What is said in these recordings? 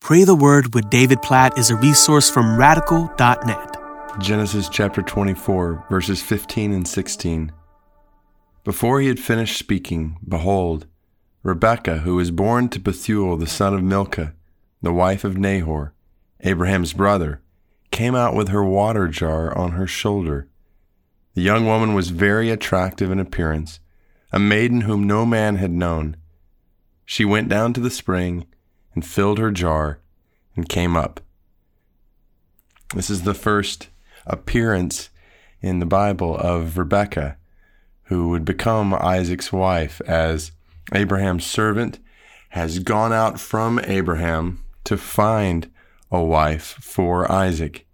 Pray the Word with David Platt is a resource from radical.net. Genesis chapter 24, verses 15 and 16. Before he had finished speaking, behold, Rebekah, who was born to Bethuel the son of Milcah, the wife of Nahor, Abraham's brother, came out with her water jar on her shoulder. The young woman was very attractive in appearance, a maiden whom no man had known. She went down to the spring and filled her jar and came up. This is the first appearance in the Bible of Rebekah, who would become Isaac's wife as Abraham's servant has gone out from Abraham to find a wife for Isaac.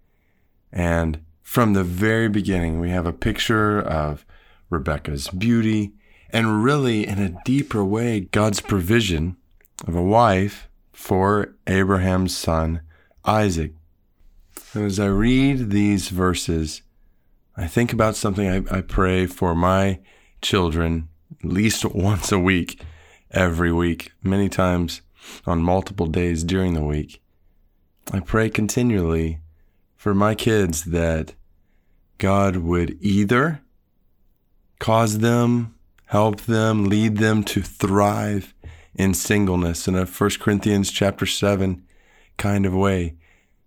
And from the very beginning, we have a picture of Rebekah's beauty and really, in a deeper way, God's provision of a wife for Abraham's son, Isaac. And as I read these verses, I think about something I, I pray for my children at least once a week, every week, many times on multiple days during the week. I pray continually for my kids that God would either cause them, help them, lead them to thrive in singleness in a 1 Corinthians chapter 7 kind of way.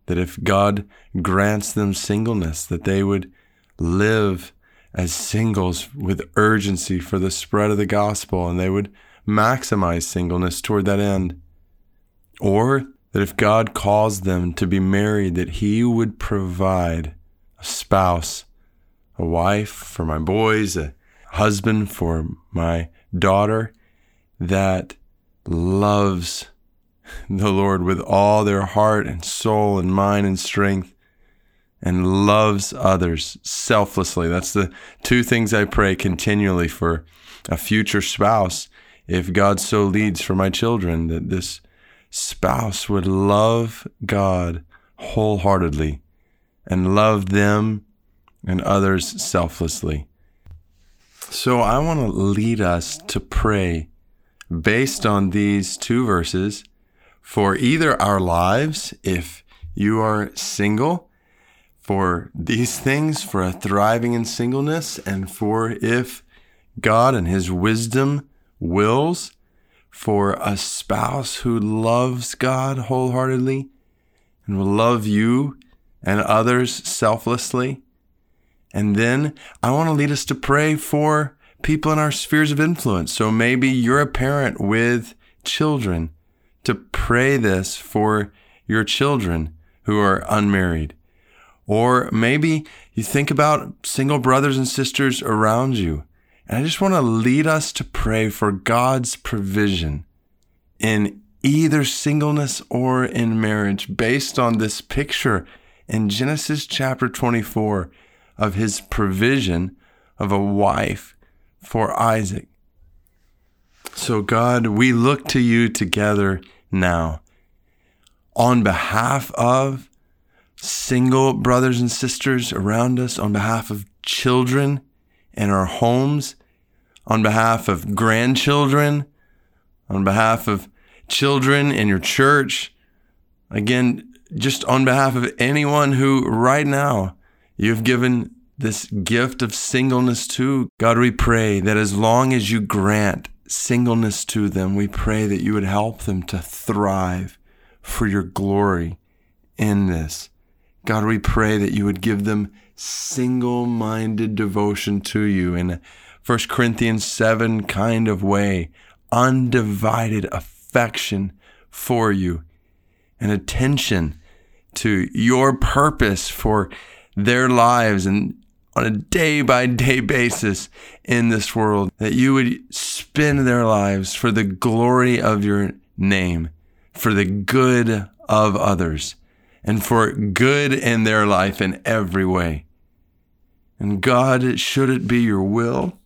That if God grants them singleness, that they would live as singles with urgency for the spread of the gospel and they would maximize singleness toward that end. Or that if God calls them to be married, that He would provide a spouse, a wife for my boys, a husband for my daughter, that loves the Lord with all their heart and soul and mind and strength and loves others selflessly. That's the two things I pray continually for a future spouse. If God so leads for my children, that this spouse would love God wholeheartedly and love them and others selflessly. So I want to lead us to pray based on these two verses for either our lives, if you are single, for these things, for a thriving in singleness, and for if God and His wisdom wills for a spouse who loves God wholeheartedly and will love you and others selflessly. And then I want to lead us to pray for people in our spheres of influence. So maybe you're a parent with children to pray this for your children who are unmarried. Or maybe you think about single brothers and sisters around you. And I just want to lead us to pray for God's provision in either singleness or in marriage based on this picture in Genesis chapter 24 of his provision of a wife for Isaac. So, God, we look to you together now on behalf of single brothers and sisters around us, on behalf of children in our homes, on behalf of grandchildren, on behalf of children in your church. Again, just on behalf of anyone who right now you've given this gift of singleness to. God, we pray that as long as you grant singleness to them, we pray that you would help them to thrive for your glory in this. God, we pray that you would give them single minded devotion to you in a 1 Corinthians 7 kind of way, undivided affection for you, and attention to your purpose for their lives and on a day by day basis in this world, that you would spend their lives for the glory of your name, for the good of others, and for good in their life in every way. And God, should it be your will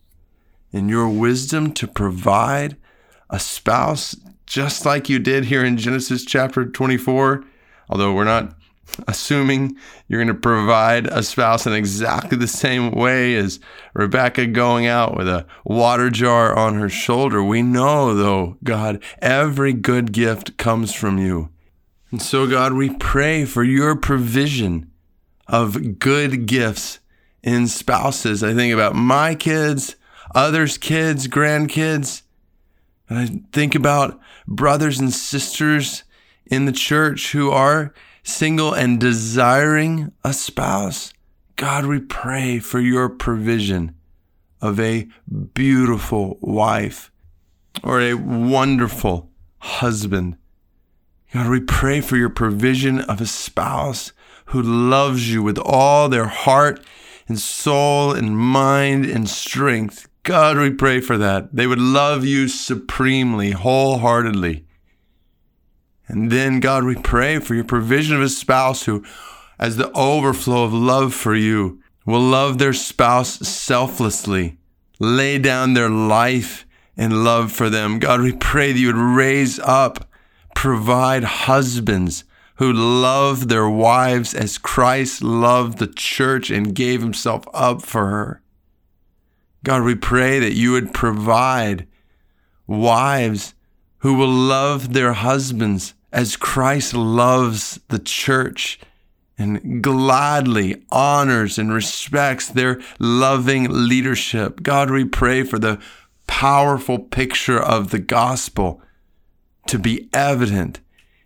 and your wisdom to provide a spouse just like you did here in Genesis chapter 24, although we're not assuming you're going to provide a spouse in exactly the same way as Rebekah going out with a water jar on her shoulder. We know, though, God, every good gift comes from you. And so, God, we pray for your provision of good gifts in spouses. I think about my kids, others' kids, grandkids. And I think about brothers and sisters in the church who are single and desiring a spouse. God, we pray for your provision of a beautiful wife or a wonderful husband. God, we pray for your provision of a spouse who loves you with all their heart and soul and mind and strength. God, we pray for that. They would love you supremely, wholeheartedly. And then, God, we pray for your provision of a spouse who, as the overflow of love for you, will love their spouse selflessly, lay down their life in love for them. God, we pray that you would raise up, provide husbands who love their wives as Christ loved the church and gave himself up for her. God, we pray that you would provide wives who will love their husbands as Christ loves the church and gladly honors and respects their loving leadership. God, we pray for the powerful picture of the gospel to be evident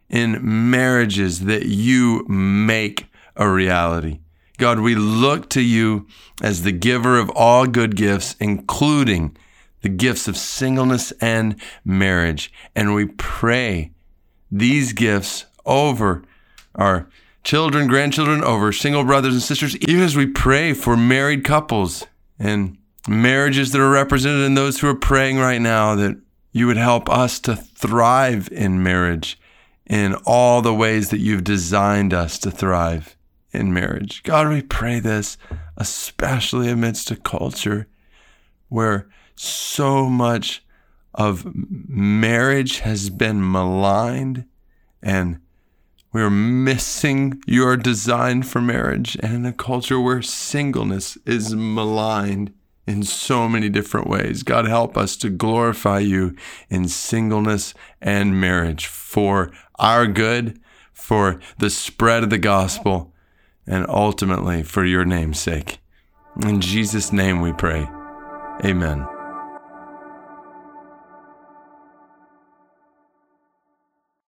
in marriages that you make a reality. God, we look to you as the giver of all good gifts, including the gifts of singleness and marriage. And we pray these gifts over our children, grandchildren, over single brothers and sisters, even as we pray for married couples and marriages that are represented in those who are praying right now, that you would help us to thrive in marriage in all the ways that you've designed us to thrive in marriage. God, we pray this, especially amidst a culture where so much of marriage has been maligned and we're missing your design for marriage and in a culture where singleness is maligned in so many different ways. God, help us to glorify you in singleness and marriage for our good, for the spread of the gospel, and ultimately for your name's sake. In Jesus' name we pray. Amen.